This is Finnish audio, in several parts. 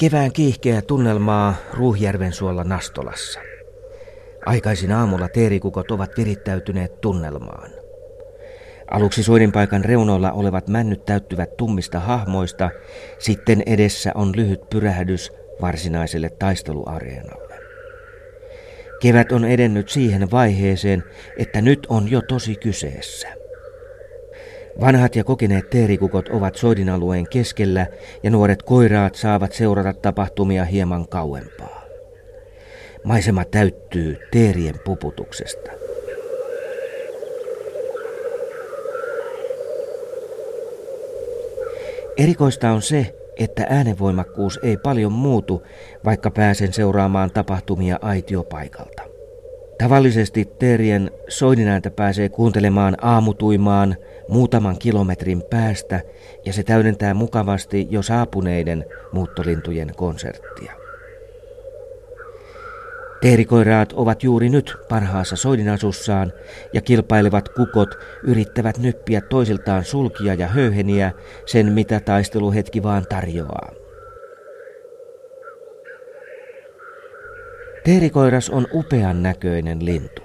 Kevään kiihkeä tunnelmaa Ruuhjärven suolla Nastolassa. Aikaisin aamulla teerikukot ovat virittäytyneet tunnelmaan. Aluksi soidinpaikan reunoilla olevat männyt täyttyvät tummista hahmoista, sitten edessä on lyhyt pyrähdys varsinaiselle taisteluareenalle. Kevät on edennyt siihen vaiheeseen, että nyt on jo tosi kyseessä. Vanhat ja kokeneet teerikukot ovat soidinalueen keskellä ja nuoret koiraat saavat seurata tapahtumia hieman kauempaa. Maisema täyttyy teerien puputuksesta. Erikoista on se, että äänenvoimakkuus ei paljon muutu, vaikka pääsen seuraamaan tapahtumia aitiopaikalta. Tavallisesti teerien soidinääntä pääsee kuuntelemaan aamutuimaan muutaman kilometrin päästä ja se täydentää mukavasti jo saapuneiden muuttolintujen konserttia. Teerikoiraat ovat juuri nyt parhaassa soidinasussaan ja kilpailevat kukot yrittävät nyppiä toisiltaan sulkia ja höyheniä sen mitä taisteluhetki vaan tarjoaa. Teerikoiras on upean näköinen lintu.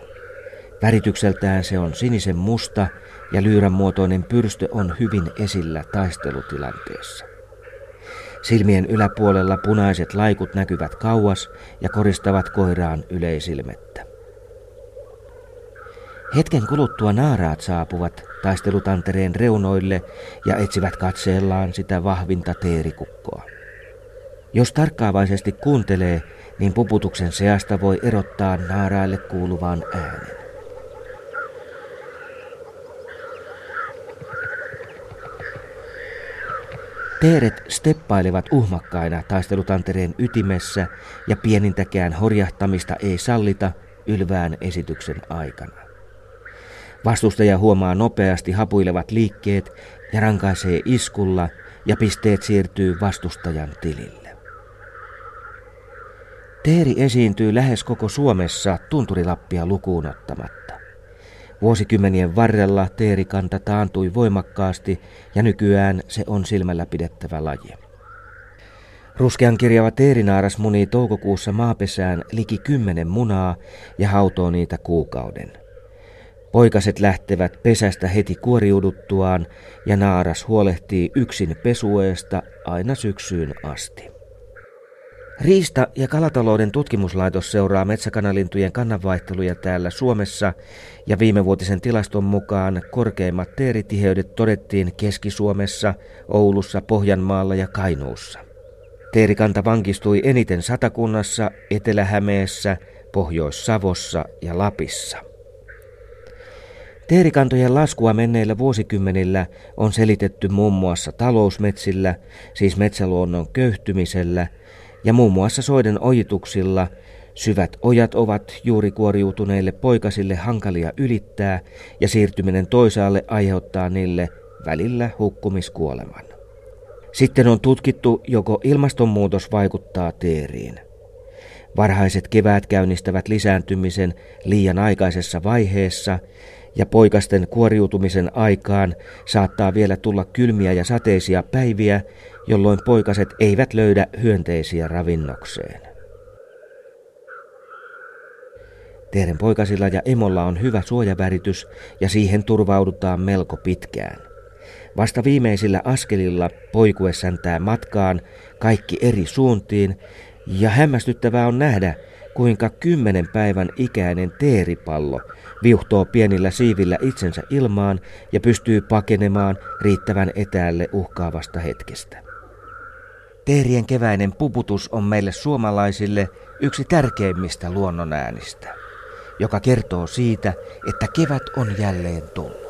Väritykseltään se on sinisen musta ja lyyrän muotoinen pyrstö on hyvin esillä taistelutilanteessa. Silmien yläpuolella punaiset laikut näkyvät kauas ja koristavat koiraan yleisilmettä. Hetken kuluttua naaraat saapuvat taistelutantereen reunoille ja etsivät katseellaan sitä vahvinta teerikukkoa. Jos tarkkaavaisesti kuuntelee, niin puputuksen seasta voi erottaa naaraille kuuluvan äänen. Teeret steppailevat uhmakkaina taistelutantereen ytimessä ja pienintäkään horjahtamista ei sallita ylvään esityksen aikana. Vastustaja huomaa nopeasti hapuilevat liikkeet ja rankaisee iskulla ja pisteet siirtyy vastustajan tilille. Teeri esiintyy lähes koko Suomessa tunturilappia lukuun ottamatta. Vuosikymmenien varrella teerikanta taantui voimakkaasti ja nykyään se on silmällä pidettävä laji. Ruskean kirjava teerinaaras munii toukokuussa maapesään liki kymmenen munaa ja hautoo niitä kuukauden. Poikaset lähtevät pesästä heti kuoriuduttuaan ja naaras huolehtii yksin pesueesta aina syksyyn asti. Riista- ja kalatalouden tutkimuslaitos seuraa metsäkanalintujen kannanvaihteluja täällä Suomessa ja viimevuotisen tilaston mukaan korkeimmat teeritiheydet todettiin Keski-Suomessa, Oulussa, Pohjanmaalla ja Kainuussa. Teerikanta vankistui eniten Satakunnassa, Etelä-Hämeessä, Pohjois-Savossa ja Lapissa. Teerikantojen laskua menneillä vuosikymmenillä on selitetty muun muassa talousmetsillä, siis metsäluonnon köyhtymisellä – ja muun muassa soiden ojituksilla syvät ojat ovat juuri kuoriutuneille poikasille hankalia ylittää ja siirtyminen toisaalle aiheuttaa niille välillä hukkumiskuoleman. Sitten on tutkittu, joko ilmastonmuutos vaikuttaa teeriin. Varhaiset keväät käynnistävät lisääntymisen liian aikaisessa vaiheessa ja poikasten kuoriutumisen aikaan saattaa vielä tulla kylmiä ja sateisia päiviä, jolloin poikaset eivät löydä hyönteisiä ravinnokseen. Teeren poikasilla ja emolla on hyvä suojaväritys ja siihen turvaudutaan melko pitkään. Vasta viimeisillä askelilla poikue säntää matkaan kaikki eri suuntiin ja hämmästyttävää on nähdä, kuinka kymmenen päivän ikäinen teeripallo viuhtoo pienillä siivillä itsensä ilmaan ja pystyy pakenemaan riittävän etäälle uhkaavasta hetkestä. Teerien keväinen puputus on meille suomalaisille yksi tärkeimmistä luonnonäänistä, joka kertoo siitä, että kevät on jälleen tullut.